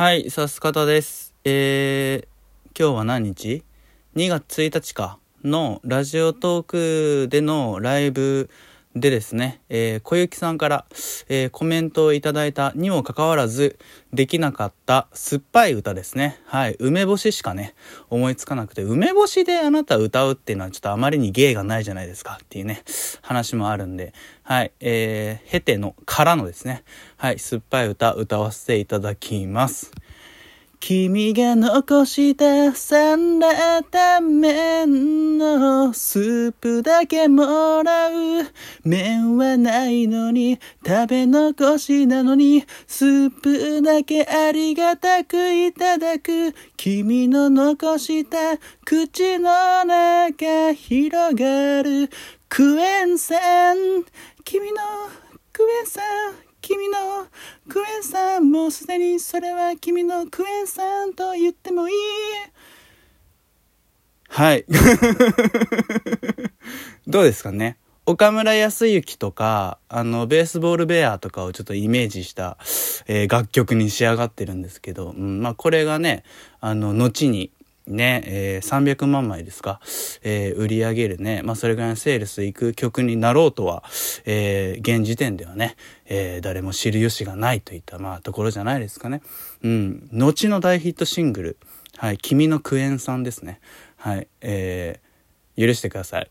はい、さす方です。えー、今日は何日 ?2 月1日かのラジオトークでのライブでですね、えー、小雪さんから、えーコメントをいただいたにもかかわらず、できなかった酸っぱい歌ですね。はい、梅干ししかね、思いつかなくて、梅干しであなた歌うっていうのはちょっとあまりに芸がないじゃないですかっていうね、話もあるんで、はい、えー、ヘテのからのですね、はい、酸っぱい歌歌わせていただきます。君が残したサラダ麺のスープだけもらう麺はないのに食べ残しなのにスープだけありがたくい。ただく君の残した口の中広がるクエン酸君のクエン酸君のクエン酸もうすでにそれは君のクエン酸と言ってもいい。はい。どうですかね？岡村康之とかあのベースボールベアとかをちょっとイメージした、えー楽曲に仕上がってるんですけど、うん、まあこれがねあの後にね、えー300万枚ですか、えー売り上げるね、まあそれぐらいのセールスいく曲になろうとは、えー現時点ではね、えー誰も知る由がないといった、まあところじゃないですかね。うん。後の大ヒットシングル、はい、君のクエン酸ですね。はい、えー許してください。